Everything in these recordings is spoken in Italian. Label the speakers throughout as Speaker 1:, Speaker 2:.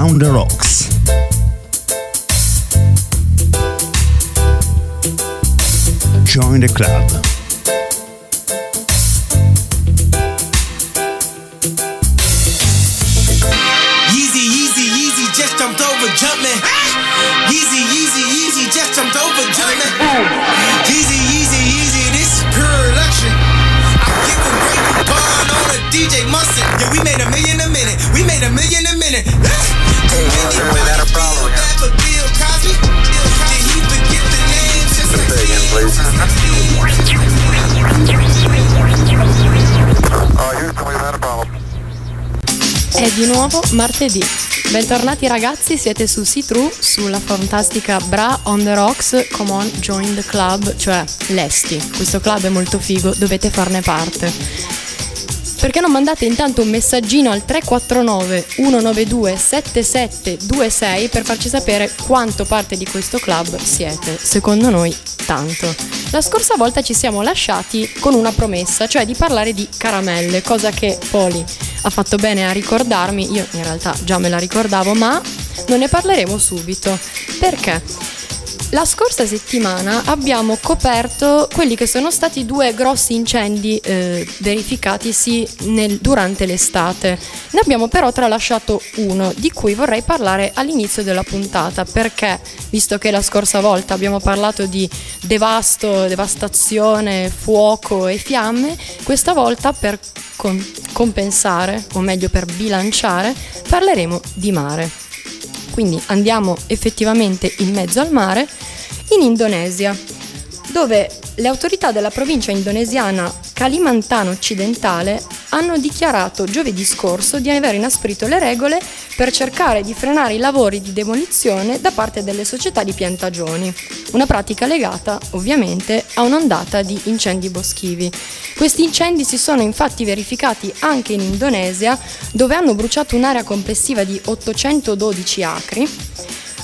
Speaker 1: on the Rocks. Join the club.
Speaker 2: Just jumped over jumping. Yeezy, Yeezy, Yeezy just jumped over jumping. Yeezy, Yeezy, Yeezy, this is pure luxury. I give a great bond on a DJ Mustard. Yeah, we made a million a minute. We made a million a minute. Names? Just like
Speaker 3: Houston, we've had a problem.
Speaker 4: È di nuovo martedì. Bentornati ragazzi, siete su See-Through, sulla fantastica Bra on the Rocks, come on, join the club, cioè l'Esti. Questo club è molto figo, dovete farne parte. Perché non mandate intanto un messaggino al 349 192 7726 per farci sapere quanto parte di questo club siete? Secondo noi tanto. La scorsa volta ci siamo lasciati con una promessa, cioè di parlare di caramelle, cosa che Poli ha fatto bene a ricordarmi, io in realtà già me la ricordavo, ma non ne parleremo subito. Perché? La scorsa settimana abbiamo coperto quelli che sono stati due grossi incendi eh, verificatisi nel- durante l'estate. Ne abbiamo però tralasciato uno di cui vorrei parlare all'inizio della puntata perché, visto che la scorsa volta abbiamo parlato di devasto, devastazione, fuoco e fiamme, questa volta per con- compensare, o meglio per bilanciare, parleremo di mare. Quindi andiamo effettivamente in mezzo al mare in Indonesia, dove le autorità della provincia indonesiana Kalimantan occidentale hanno dichiarato giovedì scorso di aver inasprito le regole per cercare di frenare i lavori di demolizione da parte delle società di piantagioni, una pratica legata ovviamente a un'ondata di incendi boschivi. Questi incendi si sono infatti verificati anche in Indonesia, dove hanno bruciato un'area complessiva di 812 acri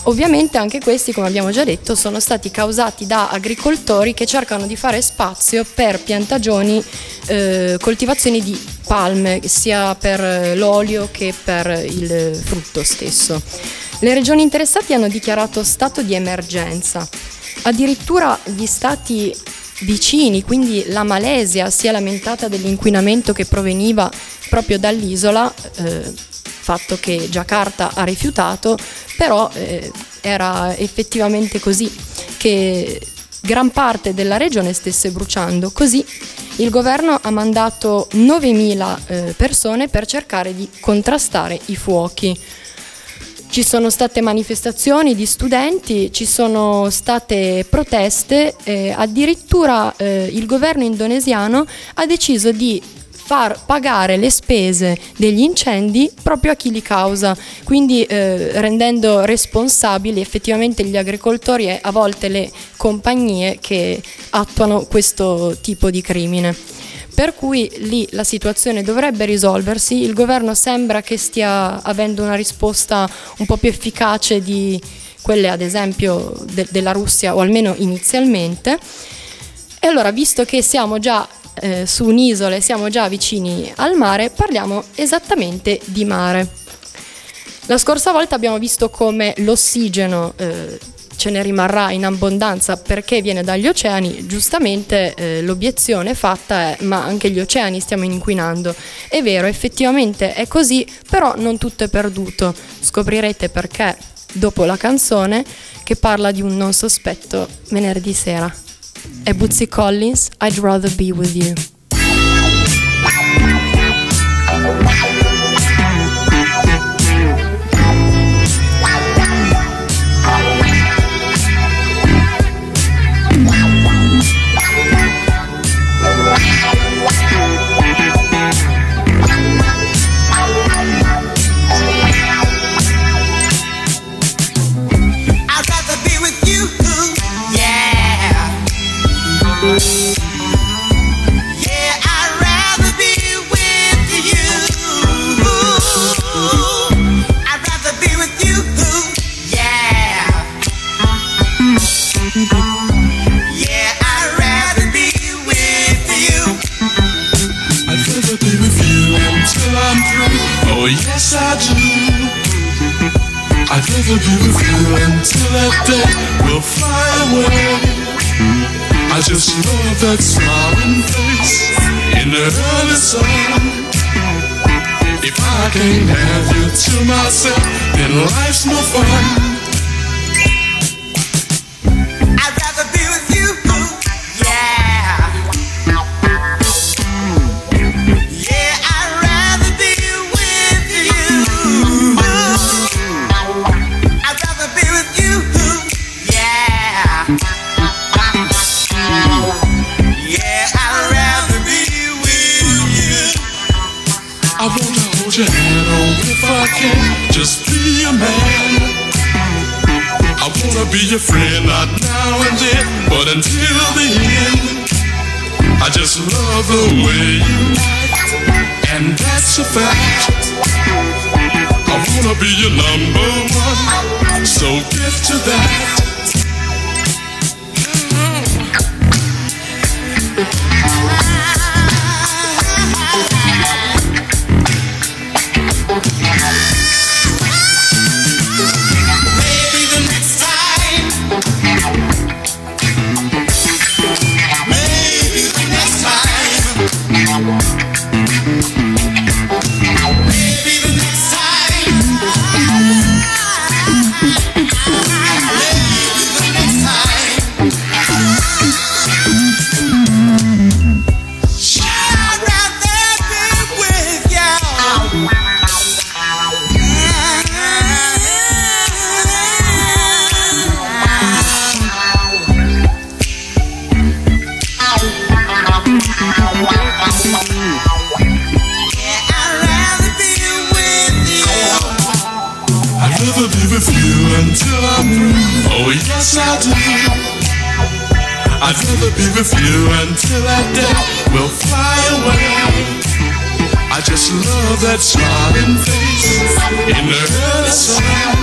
Speaker 4: Ovviamente anche questi, come abbiamo già detto, sono stati causati da agricoltori che cercano di fare spazio per piantagioni, eh, coltivazioni di palme, sia per eh, l'olio che per il frutto stesso. Le regioni interessate hanno dichiarato stato di emergenza. Addirittura gli stati vicini, quindi la Malesia, si è lamentata dell'inquinamento che proveniva proprio dall'isola. Eh, fatto che Giacarta ha rifiutato, però eh, era effettivamente così che gran parte della regione stesse bruciando. Così il governo ha mandato 9.000 eh, persone per cercare di contrastare i fuochi. Ci sono state manifestazioni di studenti, ci sono state proteste, eh, addirittura eh, il governo indonesiano ha deciso di far pagare le spese degli incendi proprio a chi li causa, quindi eh, rendendo responsabili effettivamente gli agricoltori e a volte le compagnie che attuano questo tipo di crimine. Per cui lì la situazione dovrebbe risolversi, il governo sembra che stia avendo una risposta un po' più efficace di quelle ad esempio de- della Russia o almeno inizialmente. E allora, visto che siamo già eh, su un'isola e siamo già vicini al mare, parliamo esattamente di mare. La scorsa volta abbiamo visto come l'ossigeno eh, ce ne rimarrà in abbondanza perché viene dagli oceani, giustamente eh, l'obiezione fatta è ma anche gli oceani stiamo inquinando. È vero, effettivamente è così, però non tutto è perduto. Scoprirete perché dopo la canzone che parla di un non sospetto venerdì sera. Bootsy Collins, I'd Rather Be With You.
Speaker 2: yes I do. I
Speaker 5: think it'll be with you until that day will fly away. I just love that smiling face in the early sun. If I can't have you to myself, then life's no fun. I just be a man. I wanna be your friend, not now and then, but until the end. I just love the way you act, and that's a fact. I wanna be your number one, so get to that. That smiling face in the early sun.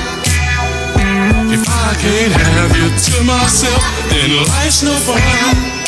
Speaker 5: If I can't have you to myself, then life's no fun.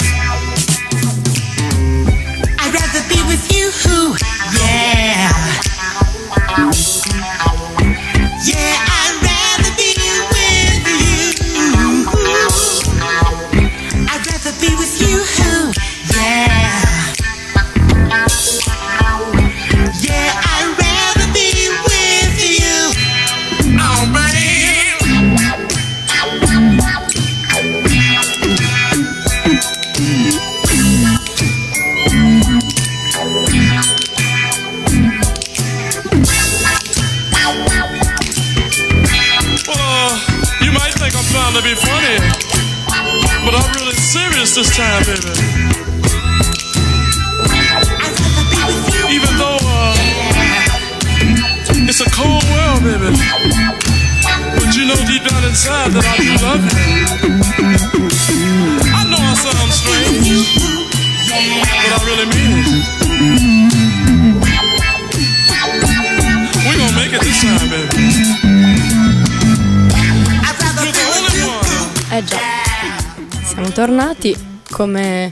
Speaker 4: Come,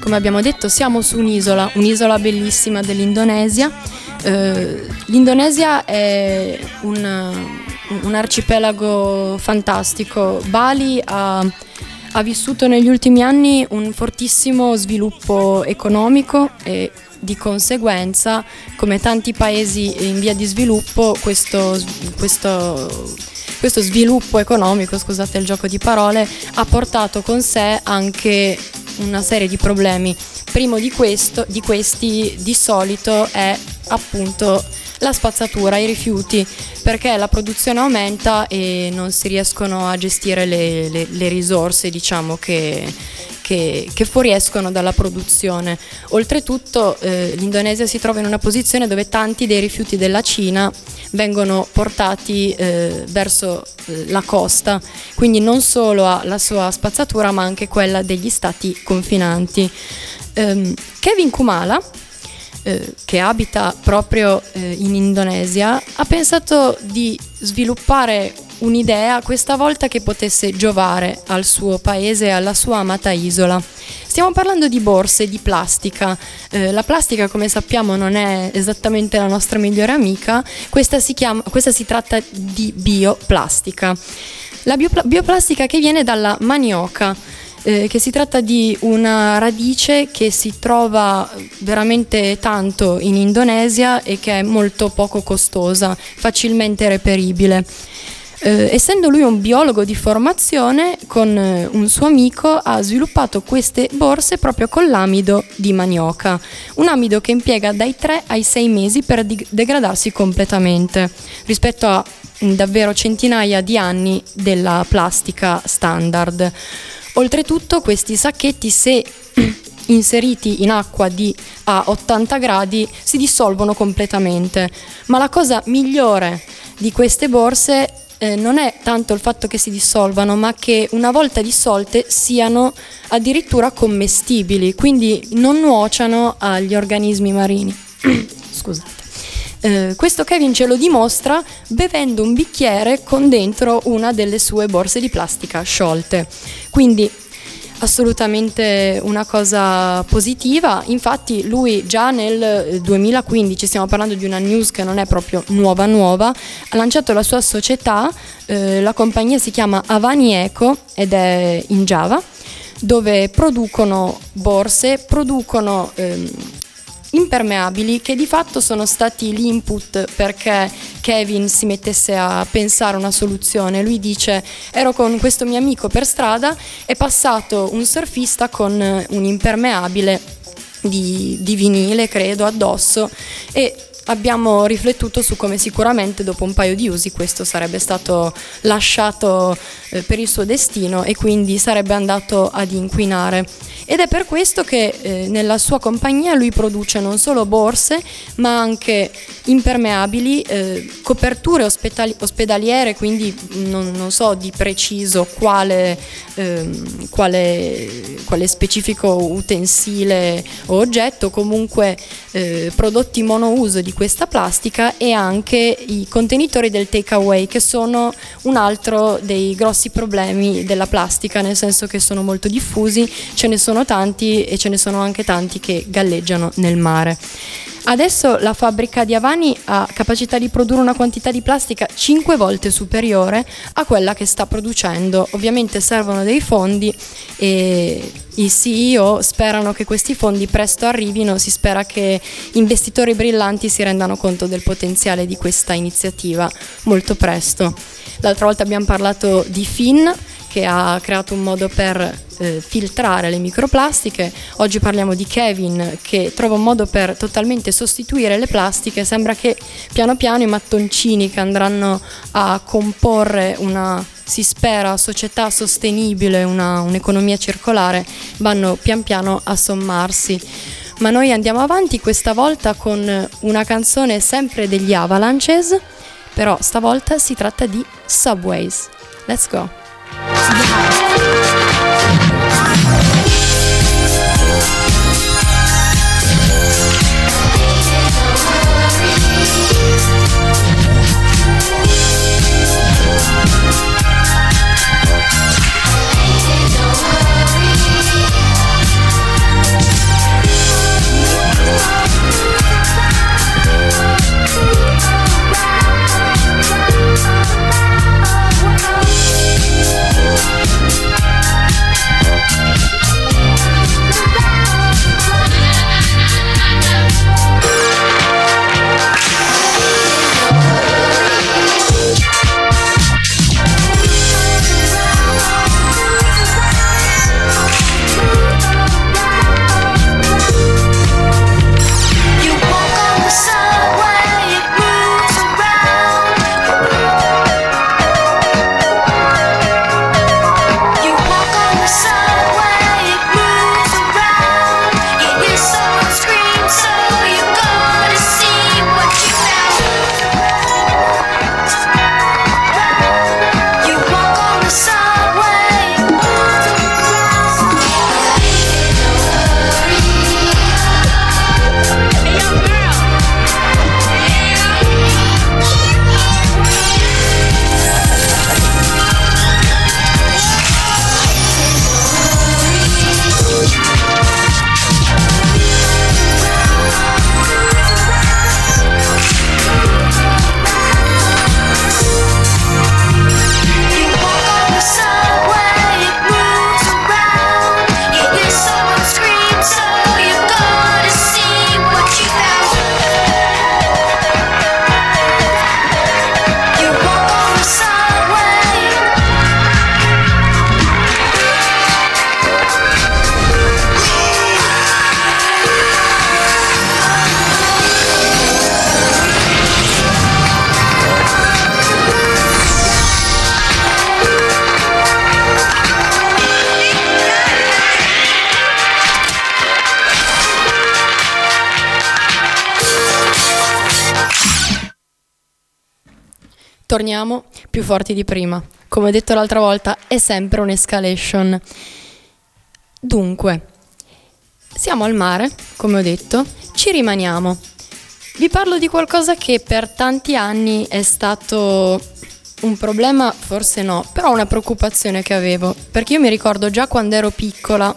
Speaker 4: come abbiamo detto, siamo su un'isola, un'isola bellissima dell'Indonesia. Eh, L'Indonesia è un, un arcipelago fantastico. Bali ha, ha vissuto negli ultimi anni un fortissimo sviluppo economico e di conseguenza, come tanti paesi in via di sviluppo, questo, questo questo sviluppo economico, scusate il gioco di parole, ha portato con sé anche una serie di problemi. Primo di, questo, di questi di solito è appunto la spazzatura, i rifiuti, perché la produzione aumenta e non si riescono a gestire le, le- le risorse, diciamo, che, che, che fuoriescono dalla produzione. Oltretutto eh, l'Indonesia si trova in una posizione dove tanti dei rifiuti della Cina vengono portati eh, verso eh, la costa, quindi non solo ha la sua spazzatura ma anche quella degli stati confinanti. Ehm, Kevin Kumala, eh, che abita proprio eh, in Indonesia, ha pensato di sviluppare un'idea questa volta che potesse giovare al suo paese e alla sua amata isola. Stiamo parlando di borse di plastica. Eh, la plastica, come sappiamo, non è esattamente la nostra migliore amica. Questa si, chiama, questa si tratta di bioplastica. La biopla- bioplastica che viene dalla manioca. Eh, che si tratta di una radice che si trova veramente tanto in Indonesia e che è molto poco costosa, facilmente reperibile. Eh, essendo lui un biologo di formazione, con eh, un suo amico ha sviluppato queste borse proprio con l'amido di manioca, un amido che impiega dai 3 ai 6 mesi per di- degradarsi completamente rispetto a mm, davvero centinaia di anni della plastica standard. Oltretutto questi sacchetti se inseriti in acqua di a 80 gradi si dissolvono completamente, ma la cosa migliore di queste borse eh, non è tanto il fatto che si dissolvano, ma che una volta dissolte siano addirittura commestibili, quindi non nuociano agli organismi marini. Scusate. Eh, questo Kevin ce lo dimostra bevendo un bicchiere con dentro una delle sue borse di plastica sciolte. Quindi assolutamente una cosa positiva. Infatti lui già nel 2015, stiamo parlando di una news che non è proprio nuova nuova, ha lanciato la sua società, eh, la compagnia si chiama Avani Eco ed è in Java dove producono borse, producono ehm, impermeabili che di fatto sono stati l'input perché Kevin si mettesse a pensare una soluzione. Lui dice ero con questo mio amico per strada, è passato un surfista con un impermeabile di, di vinile, credo, addosso e abbiamo riflettuto su come sicuramente dopo un paio di usi questo sarebbe stato lasciato eh, per il suo destino e quindi sarebbe andato ad inquinare. Ed è per questo che eh, nella sua compagnia lui produce non solo borse, ma anche impermeabili, eh, coperture ospedali- ospedaliere, quindi non, non, so di preciso quale, ehm, quale, quale, specifico utensile o oggetto, comunque eh, prodotti monouso di questa plastica e anche i contenitori del takeaway che sono un altro dei grossi problemi della plastica, nel senso che sono molto diffusi, ce ne sono tanti e ce ne sono anche tanti che galleggiano nel mare. Adesso la fabbrica di Avani ha capacità di produrre una quantità di plastica 5 volte superiore a quella che sta producendo. Ovviamente servono dei fondi e i CEO sperano che questi fondi presto arrivino, si spera che investitori brillanti si rendano conto del potenziale di questa iniziativa molto presto. L'altra volta abbiamo parlato di FIN che ha creato un modo per eh, filtrare le microplastiche. Oggi parliamo di Kevin che trova un modo per totalmente sostituire le plastiche. Sembra che piano piano i mattoncini che andranno a comporre una, si spera, società sostenibile, una, un'economia circolare, vanno pian piano a sommarsi. Ma noi andiamo avanti questa volta con una canzone sempre degli Avalanches, però stavolta si tratta di Subways. Let's go! 你好。Torniamo più forti di prima. Come ho detto l'altra volta, è sempre un'escalation. Dunque, siamo al mare, come ho detto, ci rimaniamo. Vi parlo di qualcosa che per tanti anni è stato un problema, forse no, però una preoccupazione che avevo, perché io mi ricordo già quando ero piccola,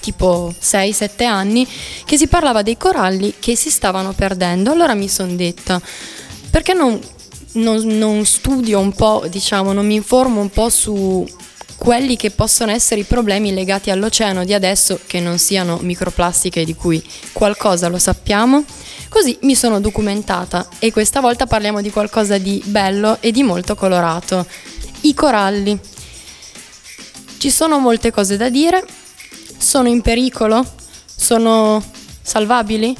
Speaker 4: tipo 6-7 anni, che si parlava dei coralli che si stavano perdendo. Allora mi sono detta, perché non, non, non studio un po', diciamo, non mi informo un po' su quelli che possono essere i problemi legati all'oceano di adesso, che non siano microplastiche di cui qualcosa lo sappiamo. Così mi sono documentata e questa volta parliamo di qualcosa di bello e di molto colorato. I coralli. Ci sono molte cose da dire. Sono in pericolo? Sono salvabili?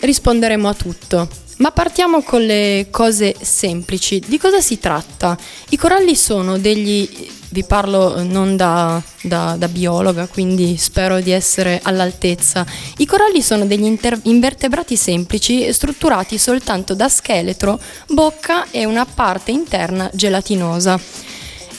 Speaker 4: Risponderemo a tutto. Ma partiamo con le cose semplici. Di cosa si tratta? I coralli sono degli vi parlo non da, da, da, biologa, quindi spero di essere all'altezza. I coralli sono degli inter- invertebrati semplici strutturati soltanto da scheletro, bocca e una parte interna gelatinosa.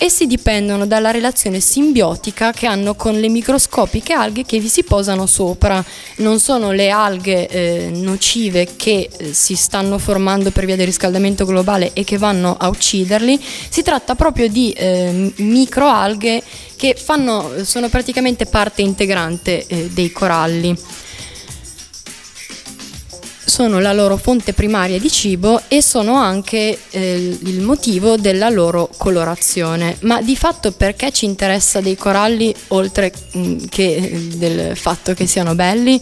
Speaker 4: Essi dipendono dalla relazione simbiotica che hanno con le microscopiche alghe che vi si posano sopra. Non sono le alghe eh, nocive che eh, si stanno formando per via del riscaldamento globale e che vanno a ucciderli, si tratta proprio di eh, microalghe che fanno, sono praticamente parte integrante eh, dei coralli sono la loro fonte primaria di cibo e sono anche eh, il motivo della loro colorazione. Ma di fatto perché ci interessa dei coralli oltre mm, che eh, del fatto che siano belli?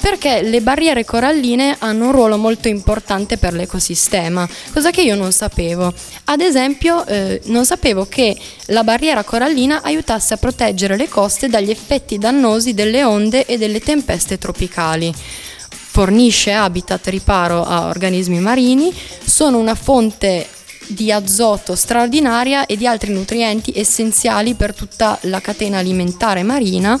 Speaker 4: Perché le barriere coralline hanno un ruolo molto importante per l'ecosistema, cosa che io non sapevo. Ad esempio, eh, non sapevo che la barriera corallina aiutasse a proteggere le coste dagli effetti dannosi delle onde e delle tempeste tropicali fornisce habitat riparo a organismi marini, sono una fonte di azoto straordinaria e di altri nutrienti essenziali per tutta la catena alimentare marina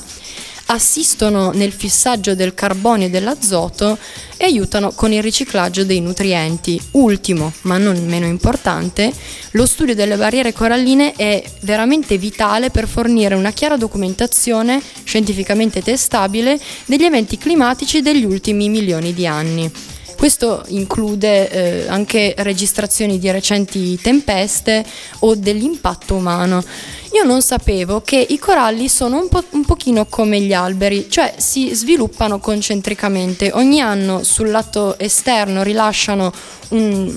Speaker 4: assistono nel fissaggio del carbonio e dell'azoto e aiutano con il riciclaggio dei nutrienti. Ultimo, ma non meno importante, lo studio delle barriere coralline è veramente vitale per fornire una chiara documentazione scientificamente testabile degli eventi climatici degli ultimi milioni di anni. Questo include eh, anche registrazioni di recenti tempeste o dell'impatto umano. Io non sapevo che i coralli sono un, po- un pochino come gli alberi, cioè si sviluppano concentricamente. Ogni anno sul lato esterno rilasciano un,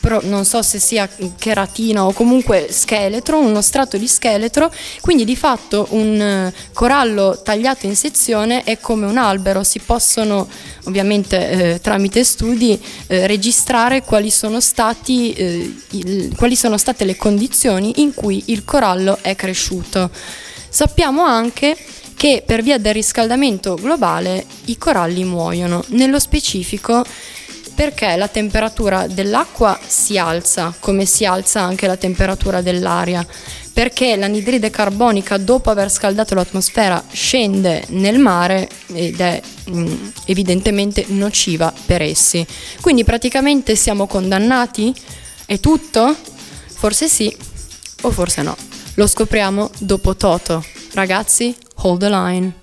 Speaker 4: però non so se sia cheratina o comunque scheletro, uno strato di scheletro, quindi di fatto un eh, corallo tagliato in sezione è come un albero, si possono ovviamente eh, tramite studi eh, registrare quali sono, stati, eh, il, quali sono state le condizioni in cui il corallo è cresciuto. Sappiamo anche che per via del riscaldamento globale i coralli muoiono. Nello specifico perché la temperatura dell'acqua si alza, come si alza anche la temperatura dell'aria, perché l'anidride carbonica dopo aver scaldato l'atmosfera scende nel mare ed è mh, mm, evidentemente nociva per essi. Quindi praticamente siamo condannati? È tutto? Forse sì o forse no. Lo scopriamo dopo Toto. Ragazzi, hold the line.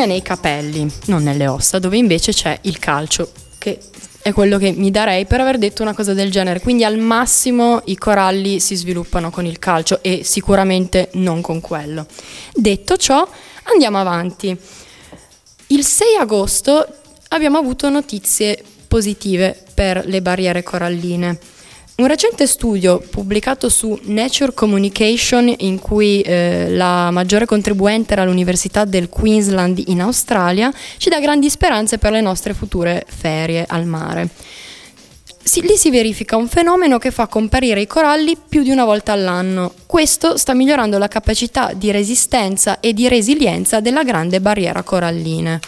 Speaker 4: È nei capelli, non nelle ossa, dove invece c'è il calcio, che è quello che mi darei per aver detto una cosa del genere. Quindi al massimo i coralli si sviluppano con il calcio e sicuramente non con quello. Detto ciò, andiamo avanti. Il 6 agosto abbiamo avuto notizie positive per le barriere coralline. Un recente studio pubblicato su Nature Communication, in cui eh, la maggiore contribuente era l'Università del Queensland in Australia, ci dà grandi speranze per le nostre future ferie al mare. Si, lì si verifica un fenomeno che fa comparire i coralli più di una volta all'anno. Questo sta migliorando la capacità di resistenza e di resilienza della grande barriera corallina.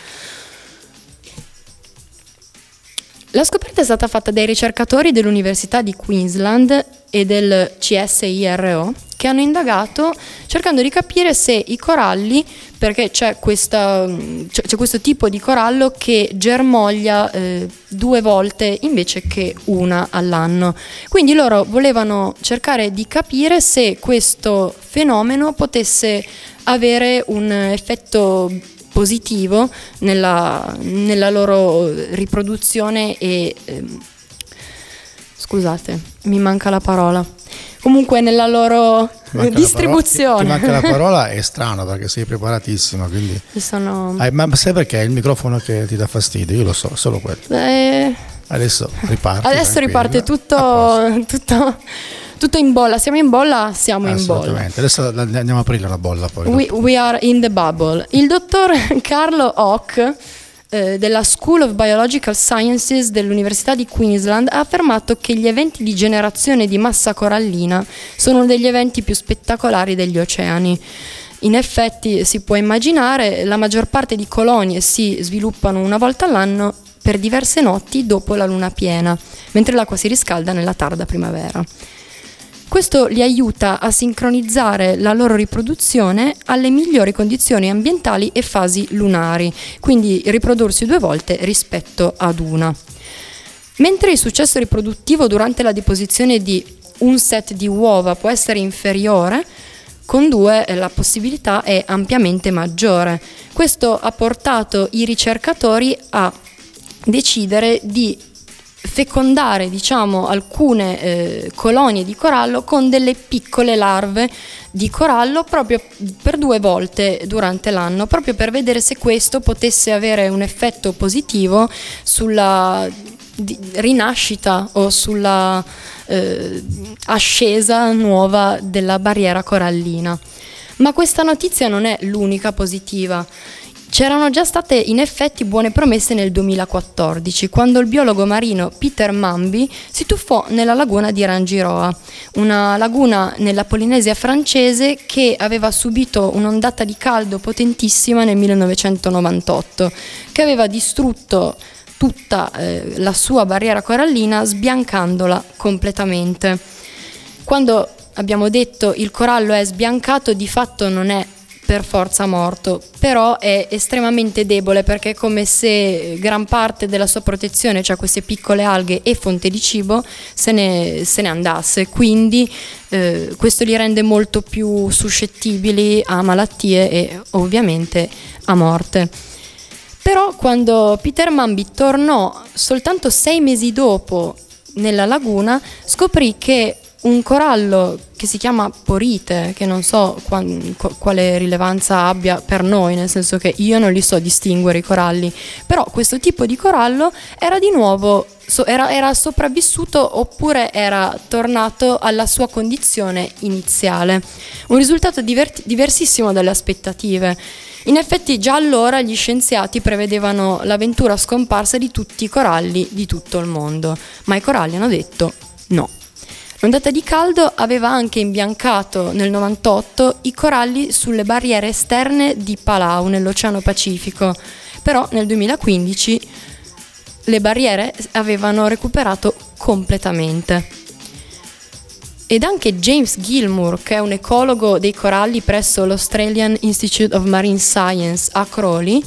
Speaker 4: La scoperta è stata fatta dai ricercatori dell'Università di Queensland e del CSIRO che hanno indagato cercando di capire se i coralli, perché c'è, questa, c'è questo tipo di corallo che germoglia eh, due volte invece che una all'anno. Quindi loro volevano cercare di capire se questo fenomeno potesse avere un effetto positivo nella, nella loro riproduzione e... Ehm, scusate, mi manca la parola. Comunque nella loro
Speaker 6: Manca
Speaker 4: distribuzione.
Speaker 6: La parola, ti manca la parola è strano perché sei preparatissima, quindi...
Speaker 4: Sono...
Speaker 6: Ah, ma sai perché è il microfono che ti dà fastidio? Io lo so, solo quello.
Speaker 4: Eh,
Speaker 6: Adesso riparte.
Speaker 4: adesso riparte tutto, tutto, tutto in bolla. Siamo in bolla, siamo in bolla.
Speaker 6: Assolutamente. Adesso andiamo a aprire la bolla poi.
Speaker 4: We, we are in the bubble. Il dottor Carlo Hock eh, della School of Biological Sciences dell'Università di Queensland ha affermato che gli eventi di generazione di massa corallina sono uno degli eventi più spettacolari degli oceani. In effetti si può immaginare la maggior parte di colonie si sviluppano una volta all'anno per diverse notti dopo la luna piena, mentre l'acqua si riscalda nella tarda primavera. Questo li aiuta a sincronizzare la loro riproduzione alle migliori condizioni ambientali e fasi lunari, quindi riprodursi due volte rispetto ad una. Mentre il successo riproduttivo durante la deposizione di un set di uova può essere inferiore, con due eh, la possibilità è ampiamente maggiore. Questo ha portato i ricercatori a decidere di fecondare diciamo alcune eh, colonie di corallo con delle piccole larve di corallo proprio per due volte durante l'anno proprio per vedere se questo potesse avere un effetto positivo sulla rinascita o sulla eh, ascesa nuova della barriera corallina. Ma questa notizia non è l'unica positiva C'erano già state in effetti buone promesse nel 2014, quando il biologo marino Peter Mambi si tuffò nella laguna di Rangiroa, una laguna nella Polinesia francese che aveva subito un'ondata di caldo potentissima nel 1998, che aveva distrutto tutta eh, la sua barriera corallina sbiancandola completamente. Quando abbiamo detto il corallo è sbiancato, di fatto non è per forza morto, però è estremamente debole perché è come se gran parte della sua protezione, cioè queste piccole alghe e fonte di cibo, se ne, se ne andasse. Quindi eh, questo li rende molto più suscettibili a malattie e ovviamente a morte. Però quando Peter Mambi tornò soltanto sei mesi dopo nella laguna, scoprì che un corallo che si chiama porite, che non so quan- qu- quale rilevanza abbia per noi, nel senso che io non li so distinguere i coralli, però questo tipo di corallo era di nuovo, so- era, era sopravvissuto oppure era tornato alla sua condizione iniziale. Un risultato diver- diversissimo dalle aspettative. In effetti già allora gli scienziati prevedevano l'avventura scomparsa di tutti i coralli di tutto il mondo, ma i coralli hanno detto no. L'ondata di caldo aveva anche imbiancato nel 98 i coralli sulle barriere esterne di Palau nell'Oceano Pacifico, però nel 2015 le barriere avevano recuperato completamente. Ed anche James Gilmour, che è un ecologo dei coralli presso l'Australian Institute of Marine Science a Crowley,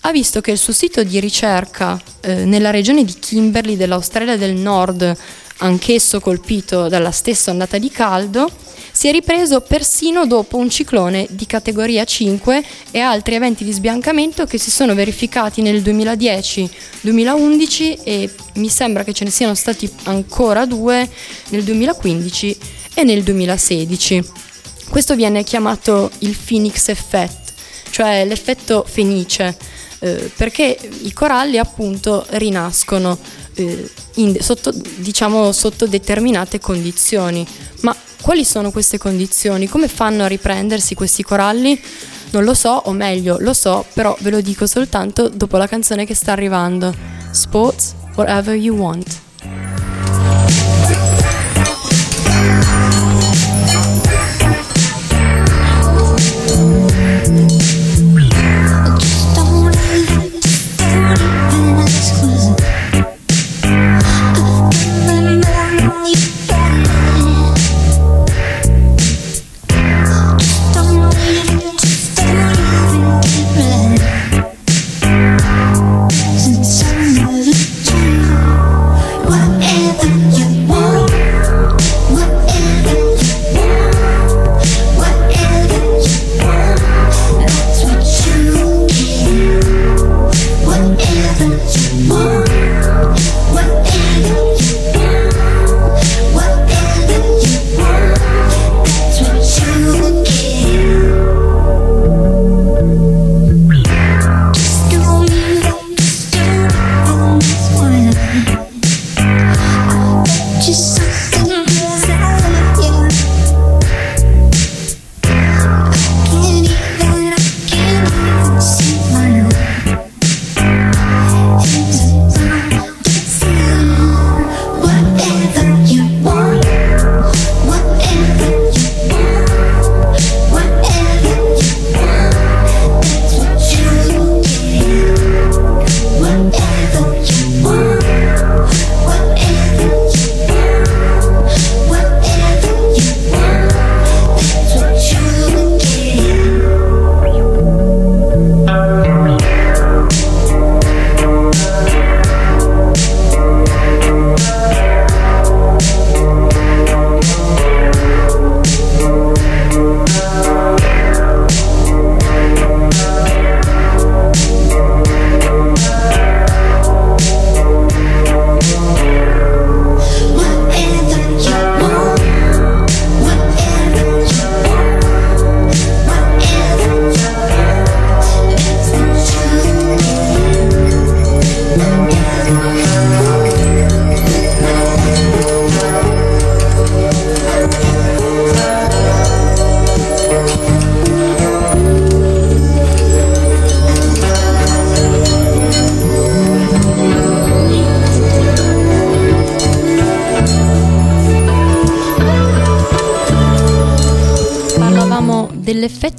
Speaker 4: ha visto che il suo sito di ricerca eh, nella regione di Kimberley dell'Australia del Nord, anch'esso colpito dalla stessa ondata di caldo, si è ripreso persino dopo un ciclone di categoria 5 e altri eventi di sbiancamento che si sono verificati nel 2010-2011 e mi sembra che ce ne siano stati ancora due nel 2015 e nel 2016. Questo viene chiamato il Phoenix Effect, cioè l'effetto fenice, eh, perché i coralli appunto rinascono eh, in, sotto, diciamo, sotto determinate condizioni. Ma quali sono queste condizioni? Come fanno a riprendersi questi coralli? Non lo so, o meglio, lo so, però ve lo dico soltanto dopo la canzone che sta arrivando. Sports, whatever you want.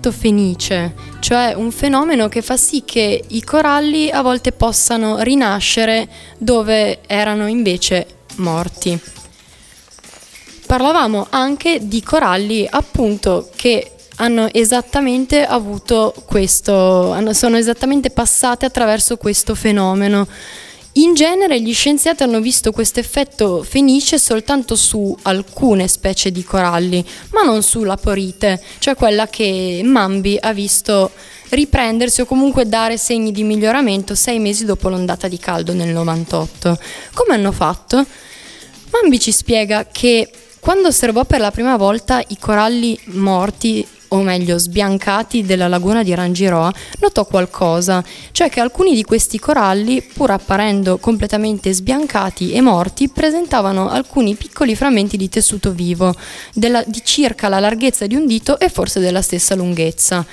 Speaker 4: Dell'effetto fenice, cioè un fenomeno che fa sì che i coralli a volte possano rinascere dove erano invece morti. Parlavamo anche di coralli appunto che hanno esattamente avuto questo, sono esattamente passate attraverso questo fenomeno in genere gli scienziati hanno visto questo effetto fenice soltanto su alcune specie di coralli, ma non sulla porite, cioè quella che Mambi ha visto riprendersi o comunque dare segni di miglioramento sei mesi dopo l'ondata di caldo nel 98. Come hanno fatto? Mambi ci spiega che quando osservò per la prima volta i coralli morti o meglio sbiancati della laguna di Rangiroa, notò qualcosa, cioè che alcuni di questi coralli, pur apparendo completamente sbiancati e morti, presentavano alcuni piccoli frammenti di tessuto vivo, della, di circa la larghezza di un dito e forse della stessa lunghezza.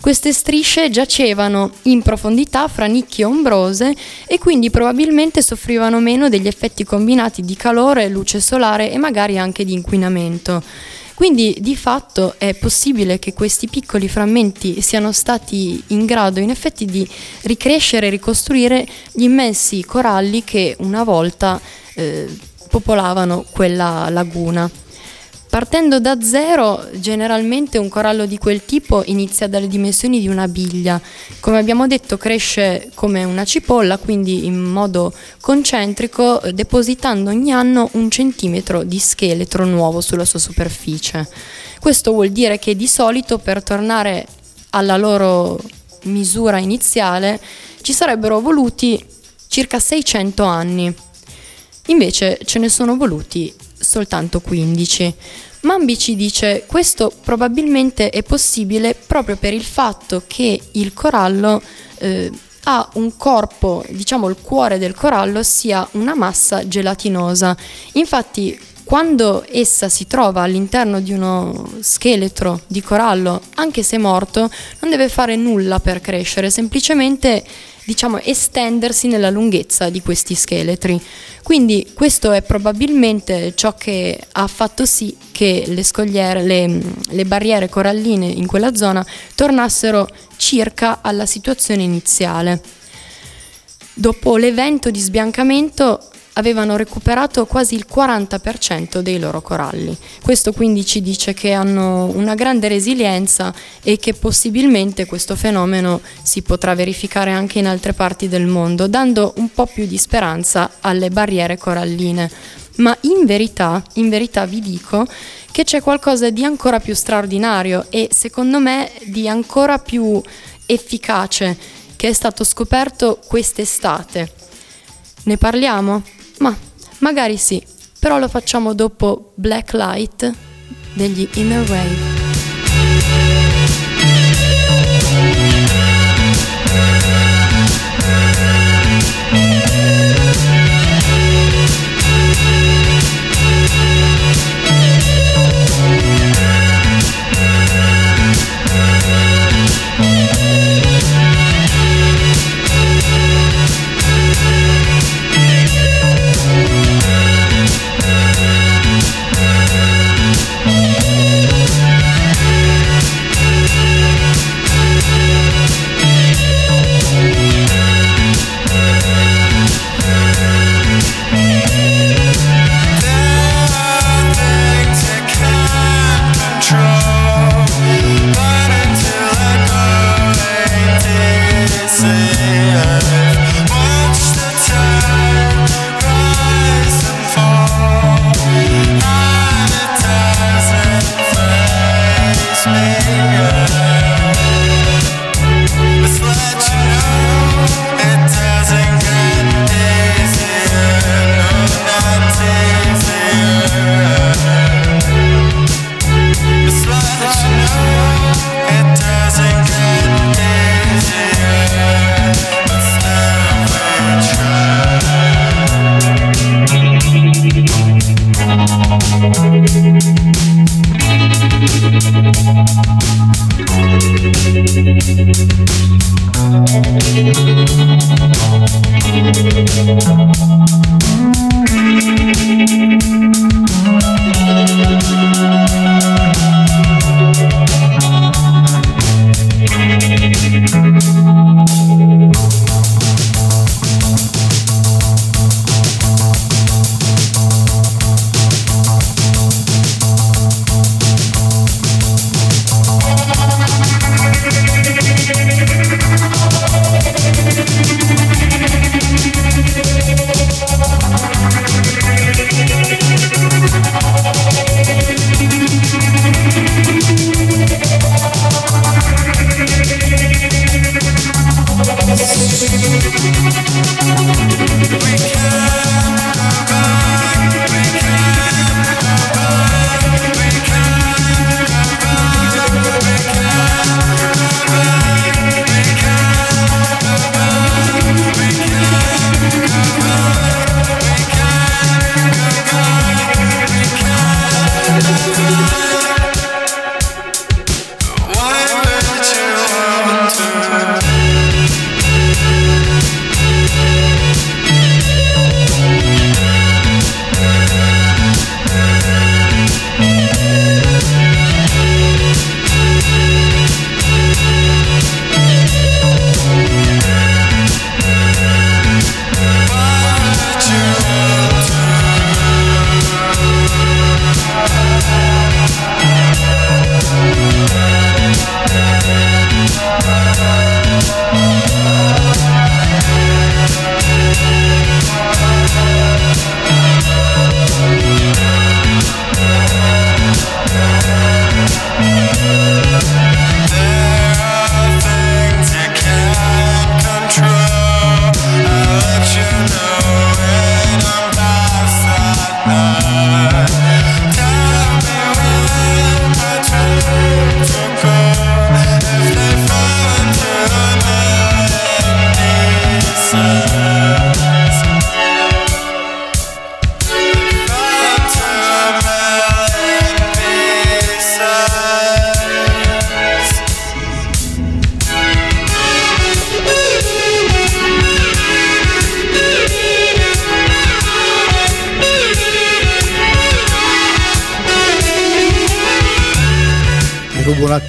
Speaker 4: Queste strisce giacevano in profondità fra nicchie ombrose e quindi probabilmente soffrivano meno degli effetti combinati di calore, luce solare e magari anche di inquinamento. Quindi di fatto è possibile che questi piccoli frammenti siano stati in grado in effetti di ricrescere e ricostruire gli immensi coralli che una volta eh, popolavano quella laguna. Partendo da zero, generalmente un corallo di quel tipo inizia dalle dimensioni di una biglia. Come abbiamo detto, cresce come una cipolla, quindi in modo concentrico, depositando ogni anno un centimetro di scheletro nuovo sulla sua superficie. Questo vuol dire che di solito per tornare alla loro misura iniziale ci sarebbero voluti circa 600 anni. Invece ce ne sono voluti soltanto 15. Mambi ci dice questo probabilmente è possibile proprio per il fatto che il corallo eh, ha un corpo, diciamo il cuore del corallo sia una massa gelatinosa. Infatti quando essa si trova all'interno di uno scheletro di corallo, anche se morto, non deve fare nulla per crescere, semplicemente diciamo estendersi nella lunghezza di questi scheletri. Quindi questo è probabilmente ciò che ha fatto sì che le scogliere, le, le barriere coralline in quella zona tornassero circa alla situazione iniziale. Dopo l'evento di sbiancamento avevano recuperato quasi il 40% dei loro coralli. Questo quindi ci dice che hanno una grande resilienza e che possibilmente questo fenomeno si potrà verificare anche in altre parti del mondo, dando un po' più di speranza alle barriere coralline. Ma in verità, in verità vi dico che c'è qualcosa di ancora più straordinario e secondo me di ancora più efficace che è stato scoperto quest'estate. Ne parliamo? Ma magari sì, però lo facciamo dopo Black Light degli Inner Wave.
Speaker 6: Thank you.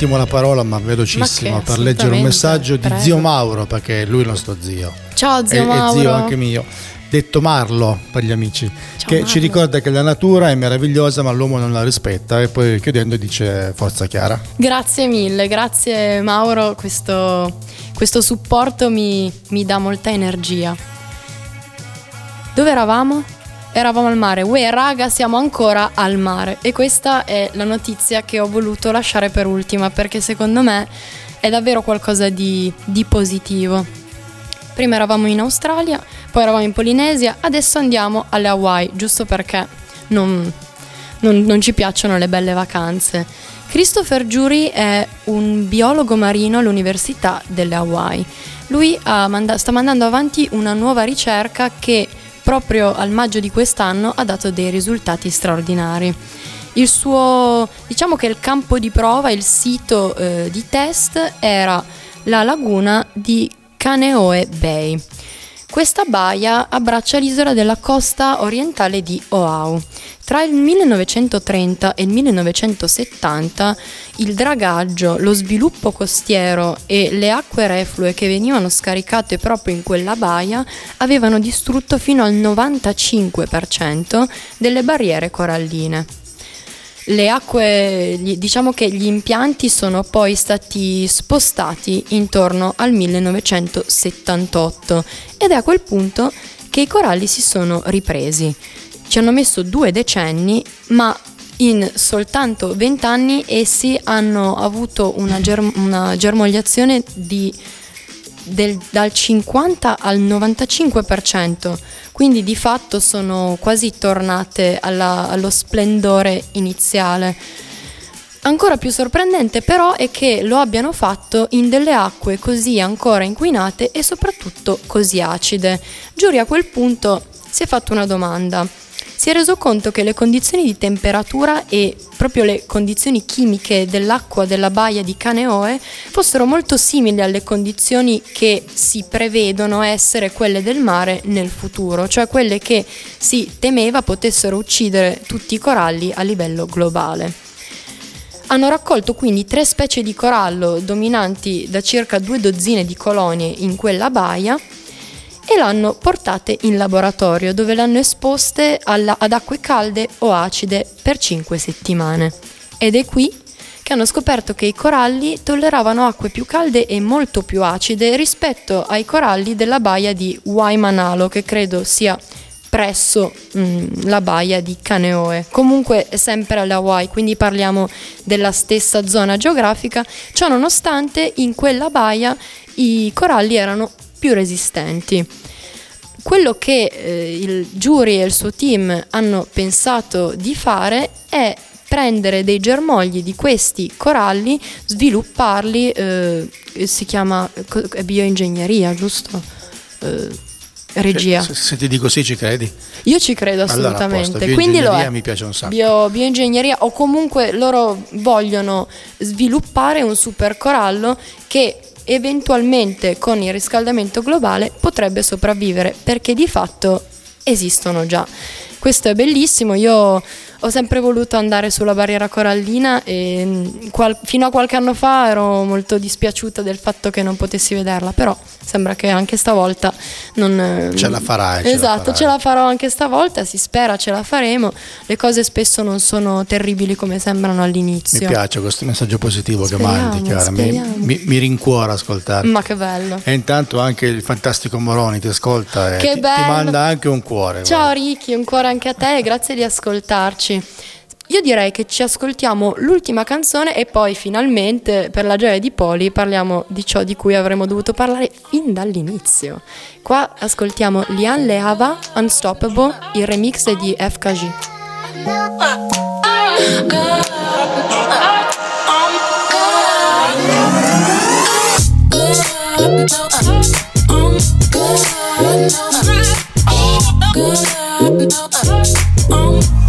Speaker 6: Attimo la parola, ma velocissimo,
Speaker 4: Ma che,
Speaker 6: per leggere un messaggio di
Speaker 4: prego.
Speaker 6: zio Mauro, perché lui è il nostro zio.
Speaker 4: Ciao zio
Speaker 6: e,
Speaker 4: Mauro.
Speaker 6: e zio anche mio. Detto Marlo per gli amici, che
Speaker 4: Marlo.
Speaker 6: ci ricorda che la natura è meravigliosa ma l'uomo non la rispetta e poi chiudendo dice forza chiara.
Speaker 4: Grazie mille, grazie Mauro, questo, questo supporto mi, mi dà molta energia. Dove eravamo? Eravamo al mare. Uè raga, siamo ancora al mare. E questa è la notizia che ho voluto lasciare per ultima perché secondo me è davvero qualcosa di, di positivo. Prima eravamo in Australia, poi eravamo in Polinesia, adesso andiamo alle Hawaii, giusto perché non, non- non ci piacciono le belle vacanze. Christopher Jury è un biologo marino all'Università delle Hawaii. Lui ha manda- sta mandando avanti una nuova ricerca che proprio al maggio di quest'anno ha dato dei risultati straordinari. Il suo, diciamo che il campo di prova, il sito eh, di test era la laguna di Kaneohe Bay. Questa baia abbraccia l'isola della costa orientale di Oahu. Tra il 1930 e il 1970 il dragaggio, lo sviluppo costiero e le acque reflue che venivano scaricate proprio in quella baia avevano distrutto fino al 95% delle barriere coralline. Le acque, diciamo che gli impianti sono poi stati spostati intorno al 1978 ed è a quel punto che i coralli si sono ripresi. Ci hanno messo due decenni, ma in soltanto 20 anni essi hanno avuto una, germ- una germogliazione di del- dal 50 al 95%, quindi di fatto sono quasi tornate alla- allo splendore iniziale. Ancora più sorprendente però è che lo abbiano fatto in delle acque così ancora inquinate e soprattutto così acide. Giuri a quel punto si è fatto una domanda. Si è reso conto che le condizioni di temperatura e proprio le condizioni chimiche dell'acqua della baia di Kaneohe fossero molto simili alle condizioni che si prevedono essere quelle del mare nel futuro, cioè quelle che si temeva potessero uccidere tutti i coralli a livello globale. Hanno raccolto quindi tre specie di corallo dominanti da circa due dozzine di colonie in quella baia e l'hanno portate in laboratorio dove le hanno esposte alla- ad acque calde o acide per 5 settimane. Ed è qui che hanno scoperto che i coralli tolleravano acque più calde e molto più acide rispetto ai coralli della baia di Waimanalo, che credo sia presso mm, la baia di Kaneohe. Comunque sempre alle Hawaii, quindi parliamo della stessa zona geografica. Ciò nonostante in quella baia i coralli erano più resistenti. Quello che eh, il giury e il suo team hanno pensato di fare è prendere dei germogli di questi coralli, svilupparli, eh, si chiama bioingegneria, giusto? Eh, regia.
Speaker 6: Se, se ti dico sì ci credi?
Speaker 4: Io ci credo
Speaker 6: Allora,
Speaker 4: assolutamente. Quindi lo è.
Speaker 6: mi piace un sacco.
Speaker 4: Bio- bioingegneria o comunque loro vogliono sviluppare un super corallo che eventualmente con il riscaldamento globale potrebbe sopravvivere perché di fatto esistono già. Questo è bellissimo, io ho sempre voluto andare sulla barriera corallina e mm, qual- fino a qualche anno fa ero molto dispiaciuta del fatto che non potessi vederla, però sembra che anche stavolta non...
Speaker 6: Ce la farai, ce la
Speaker 4: Esatto,
Speaker 6: farai.
Speaker 4: ce la farò anche stavolta, si spera ce la faremo. Le cose spesso non sono terribili come sembrano
Speaker 6: Mi
Speaker 4: all'inizio.
Speaker 6: piace questo messaggio positivo
Speaker 4: Speriamo,
Speaker 6: che mandi, Chiara. Mi, mi, mi rincuora ascoltare.
Speaker 4: Ma che bello.
Speaker 6: E intanto anche il fantastico Moroni ti ascolta e
Speaker 4: Che
Speaker 6: ti, ti
Speaker 4: bello.
Speaker 6: manda anche un cuore.
Speaker 4: Ciao
Speaker 6: guarda.
Speaker 4: Ricky, un cuore anche a te e grazie di ascoltarci. Io direi che ci ascoltiamo l'ultima canzone e poi finalmente, per la gioia di Poli, parliamo di ciò di cui avremmo dovuto parlare fin dall'inizio. Qua ascoltiamo Lian Leava, Unstoppable, il remix di FKG.
Speaker 7: Wait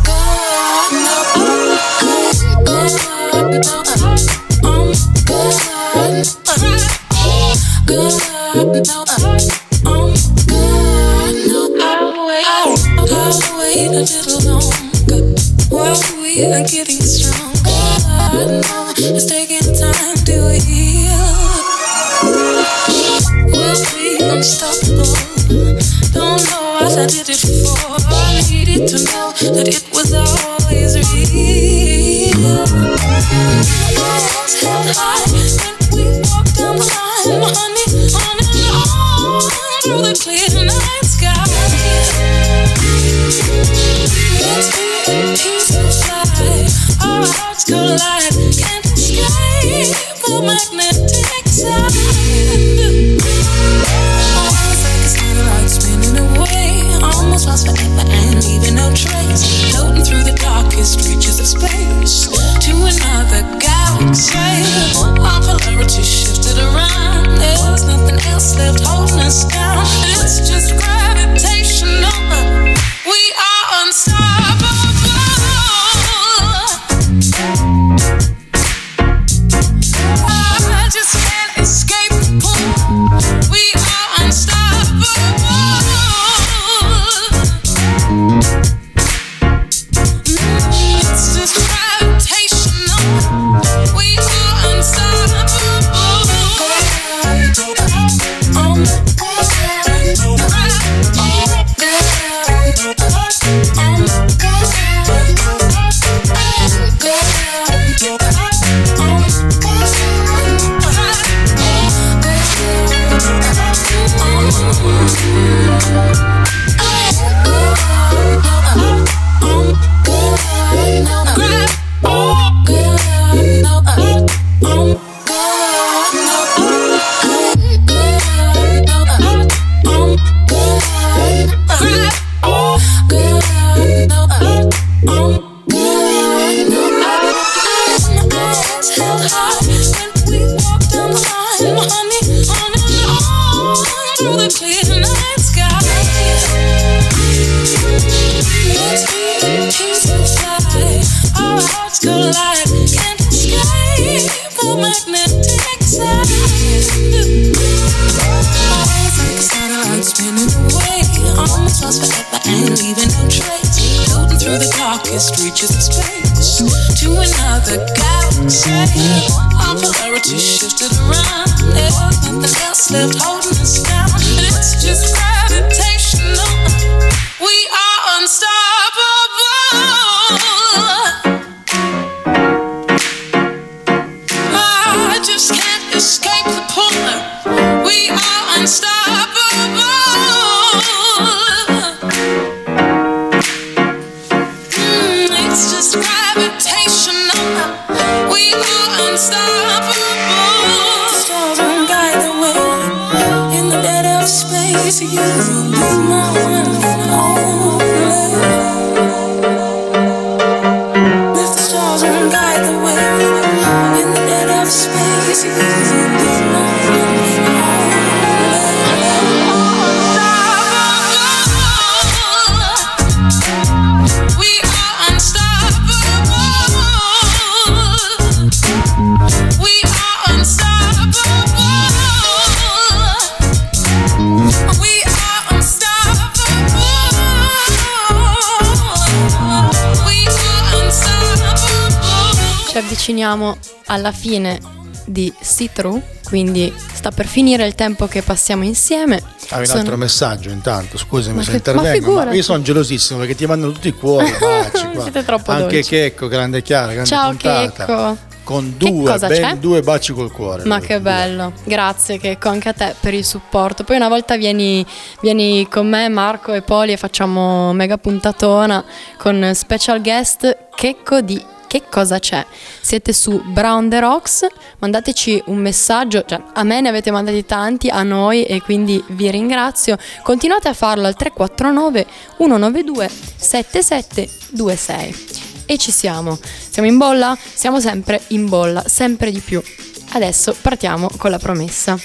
Speaker 4: avviciniamo alla fine di Through, quindi sta per finire il tempo che passiamo insieme.
Speaker 6: Hai un
Speaker 4: Sono-
Speaker 6: altro messaggio intanto, scusami
Speaker 4: Ma
Speaker 6: se
Speaker 4: che-
Speaker 6: intervengo,
Speaker 4: ma
Speaker 6: ma, io sono gelosissimo perché ti mandano tutti i cuori, baci qua.
Speaker 4: Siete troppo
Speaker 6: Anche
Speaker 4: dolci.
Speaker 6: Checco, grande Chiara, grande
Speaker 4: Ciao
Speaker 6: puntata.
Speaker 4: Checco.
Speaker 6: Con due, ben due baci col cuore.
Speaker 4: Ma che bello, grazie Checco anche a te per il supporto. Poi una volta vieni, vieni con me, Marco e Poli e facciamo mega puntatona con special guest Checco di Che cosa c'è? Siete su Brown the Rocks, mandateci un messaggio, cioè a me ne avete mandati tanti, a noi e quindi vi ringrazio. Continuate a farlo al 349 192 7726. E ci siamo. Siamo in bolla? Siamo sempre in bolla, sempre di più. Adesso partiamo con la promessa.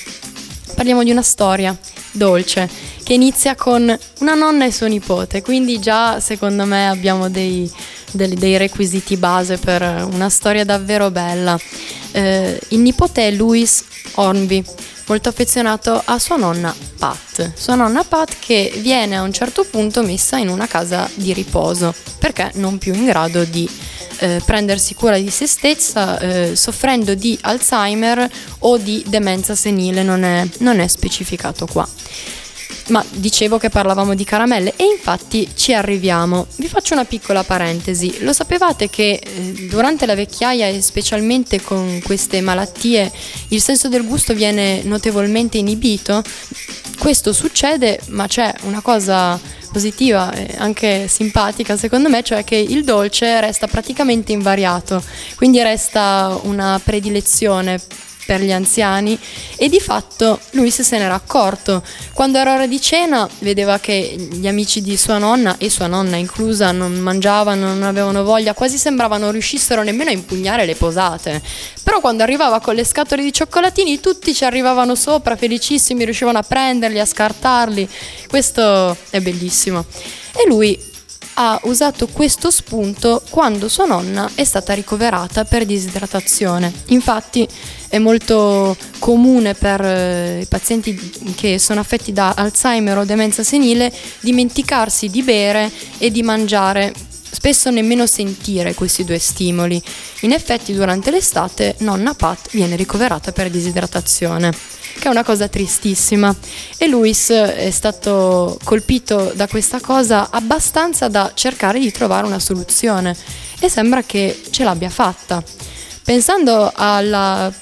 Speaker 4: Parliamo di una storia dolce che inizia con una nonna e suo nipote, quindi già secondo me abbiamo dei, dei- dei requisiti base per una storia davvero bella. Eh, il nipote è Louis Hornby, molto affezionato a sua nonna Pat. Sua nonna Pat che viene a un certo punto messa in una casa di riposo perché non più in grado di eh, prendersi cura di se stessa eh, soffrendo di Alzheimer o di demenza senile, non è, non è specificato qua. Ma dicevo che parlavamo di caramelle e infatti ci arriviamo. Vi faccio una piccola parentesi. Lo sapevate che eh, durante la vecchiaia e specialmente con queste malattie il senso del gusto viene notevolmente inibito? Questo succede, ma c'è una cosa positiva e anche simpatica secondo me, cioè che il dolce resta praticamente invariato, quindi resta una predilezione per gli anziani e di fatto lui se n'era accorto. Quando era ora di cena vedeva che gli amici di sua nonna e sua nonna inclusa non mangiavano, non avevano voglia, quasi sembrava non riuscissero nemmeno a impugnare le posate. Però quando arrivava con le scatole di cioccolatini tutti ci arrivavano sopra, felicissimi, riuscivano a prenderli, a scartarli. Questo è bellissimo. E lui ha usato questo spunto quando sua nonna è stata ricoverata per disidratazione. Infatti è molto comune per eh, i pazienti che sono affetti da Alzheimer o demenza senile dimenticarsi di bere e di mangiare spesso nemmeno sentire questi due stimoli. In effetti durante l'estate nonna Pat viene ricoverata per disidratazione che è una cosa tristissima. E Luis è stato colpito da questa cosa abbastanza da cercare di trovare una soluzione e sembra che ce l'abbia fatta. Pensando alla,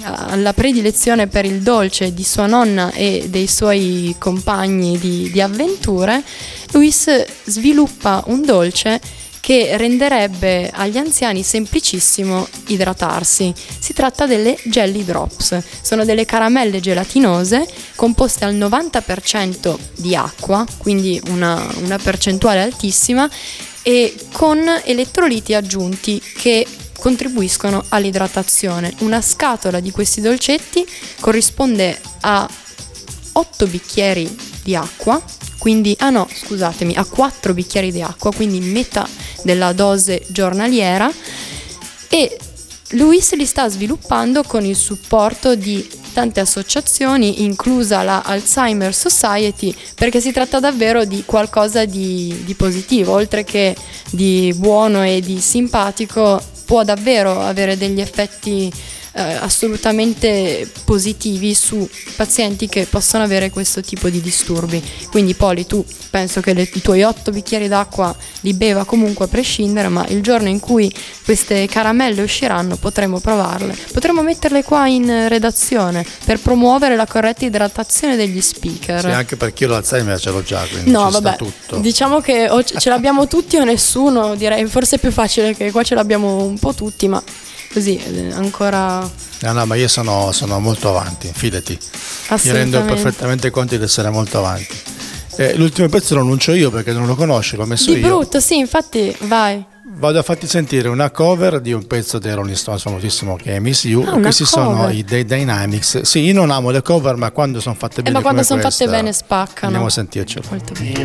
Speaker 4: alla, predilezione per il dolce di sua nonna e dei suoi compagni di, di avventure, Luis sviluppa un dolce che renderebbe agli anziani semplicissimo idratarsi. Si tratta delle jelly drops, sono delle caramelle gelatinose composte al 90% di acqua, quindi una, una percentuale altissima, e con elettroliti aggiunti che contribuiscono all'idratazione. Una scatola di questi dolcetti corrisponde a 8 bicchieri di acqua, quindi, ah no, scusatemi, a 4 bicchieri di acqua, quindi metà della dose giornaliera e Luis li sta sviluppando con il supporto di tante associazioni, inclusa la Alzheimer Society, perché si tratta davvero di qualcosa di, di positivo, oltre che di buono e di simpatico, può davvero avere degli effetti eh, assolutamente positivi su pazienti che possono avere questo tipo di disturbi. Quindi Poli, tu penso che le, i tuoi otto bicchieri d'acqua li beva comunque a prescindere, ma il giorno in cui queste caramelle usciranno potremo provarle. Potremmo metterle qua in redazione per promuovere la corretta idratazione degli speaker.
Speaker 6: Sì, anche perché io l'Alzheimer ce l'ho già, quindi
Speaker 4: No, vabbè,
Speaker 6: tutto.
Speaker 4: diciamo che o ce l'abbiamo tutti o nessuno, direi forse è più facile che qua ce l'abbiamo un po' tutti, ma così eh, ancora
Speaker 6: No, no, ma io sono, sono molto avanti, fidati. Mi rendo perfettamente conto di essere molto avanti. Eh, l'ultimo pezzo lo annuncio io perché non lo conosci, l'ho messo
Speaker 4: Di
Speaker 6: io.
Speaker 4: brutto, sì, infatti, vai.
Speaker 6: Vado a farti sentire una cover di un pezzo dei Rolling Stones famosissimo che è Miss You.
Speaker 4: Ah,
Speaker 6: Questi sono i Day Dynamics. Sì, io non amo le cover, ma quando sono fatte
Speaker 4: Eh,
Speaker 6: bene
Speaker 4: ma quando sono fatte bene spaccano.
Speaker 6: Andiamo a sentircelo.
Speaker 4: Molto bene.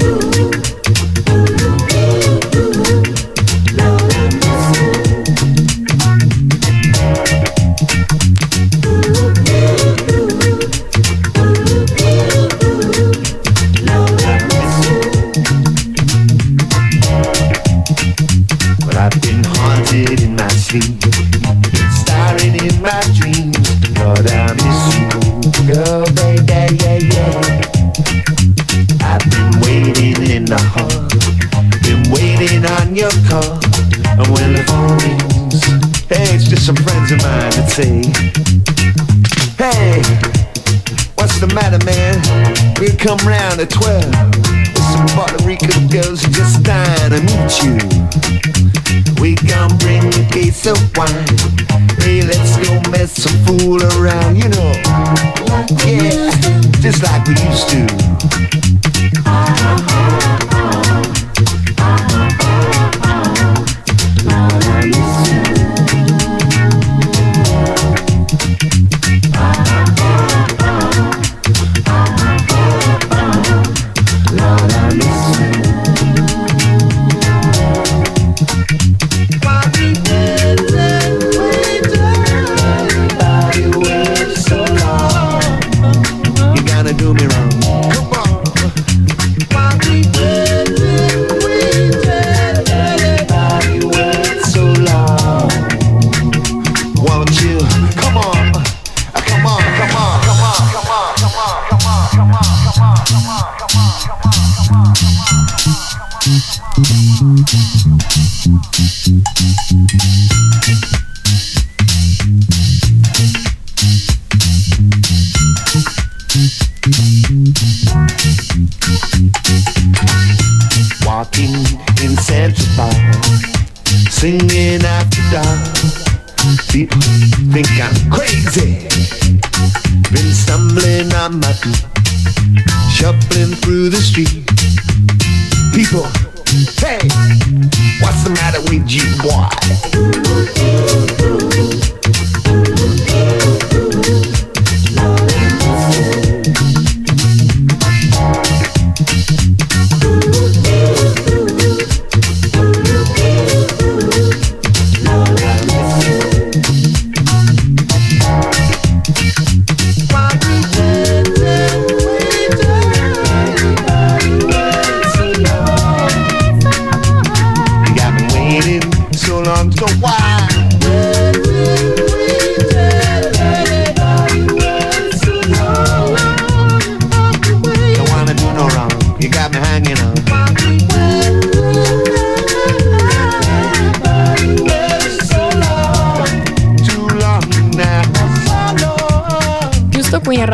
Speaker 8: round at 12. With some Puerto Rican girls who just dying to meet you. parking in Central Park, singing after dark. People think I'm crazy. Been stumbling on my feet, shuffling through the street. People, hey, what's the matter with you, boy?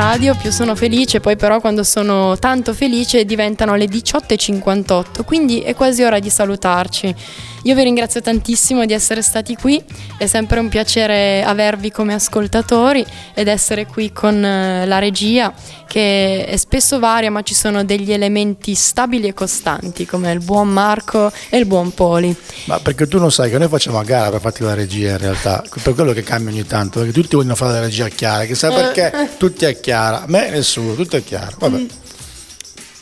Speaker 4: Radio, più sono felice, poi però quando sono tanto felice diventano le 18.58, quindi è quasi ora di salutarci. Io vi ringrazio tantissimo di essere stati qui, è sempre un piacere avervi come ascoltatori ed essere qui con eh, la regia che è spesso varia ma ci sono degli elementi stabili e costanti come il buon Marco e il buon Poli.
Speaker 6: Ma perché tu non sai che noi facciamo a gara per farti la regia in realtà, per quello che cambia ogni tanto, perché tutti vogliono fare la regia chiara, chissà perché tutti è chiara, a me nessuno, tutto è chiaro. Vabbè.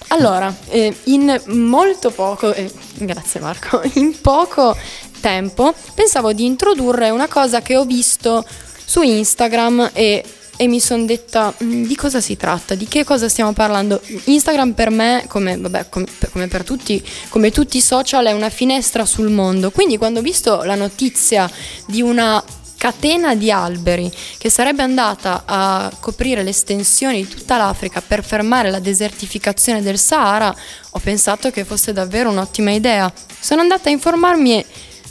Speaker 4: Allora, eh, in molto poco, eh, grazie Marco, in poco tempo pensavo di introdurre una cosa che ho visto su Instagram e, e mi sono detta "Mm, di cosa si tratta, di che cosa stiamo parlando. Instagram per me, come, vabbè, per- come per tutti, come tutti i social, è una finestra sul mondo. Quindi quando ho visto la notizia di una catena di alberi che sarebbe andata a coprire l'estensione di tutta l'Africa per fermare la desertificazione del Sahara, ho pensato che fosse davvero un'ottima idea. Sono andata a informarmi e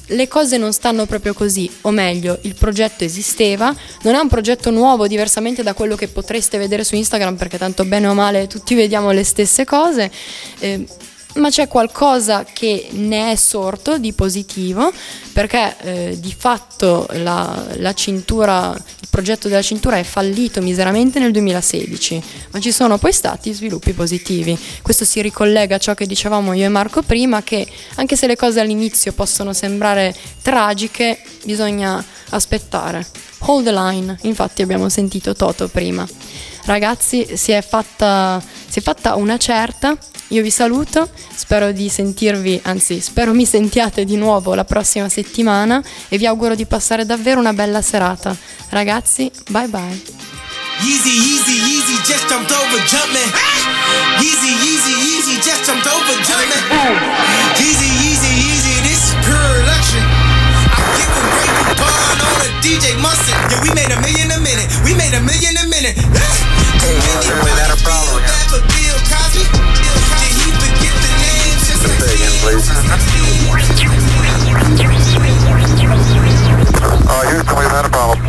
Speaker 4: le cose non stanno proprio così, o meglio, il progetto esisteva, non è un progetto nuovo diversamente da quello che potreste vedere su Instagram perché tanto bene o male tutti vediamo le stesse cose. eh, ma c'è qualcosa che ne è sorto di positivo perché eh, di fatto la, la cintura, il progetto della cintura è fallito miseramente nel 2016, ma ci sono poi stati sviluppi positivi. Questo si ricollega a ciò che dicevamo io e Marco prima, che anche se le cose all'inizio possono sembrare tragiche, bisogna aspettare. Hold the line, infatti abbiamo sentito Toto prima. Ragazzi, si è fatta, si è fatta una certa, io vi saluto, spero di sentirvi, anzi spero mi sentiate di nuovo la prossima settimana e vi auguro di passare davvero una bella serata. Ragazzi, bye bye.
Speaker 2: Yeezy, Yeezy, Yeezy, just jumped over, jumping. Yeezy, Yeezy, Yeezy, just jumped over, jumping. Yeezy, Yeezy, Yeezy, Bond on a DJ Yeah, we made a million a minute. We made a million a minute. Hey, for
Speaker 3: Bill Cosby? Bill Cosby. Did
Speaker 2: he forget the name? Just like again, please. Uh-huh. Oh, had a problem.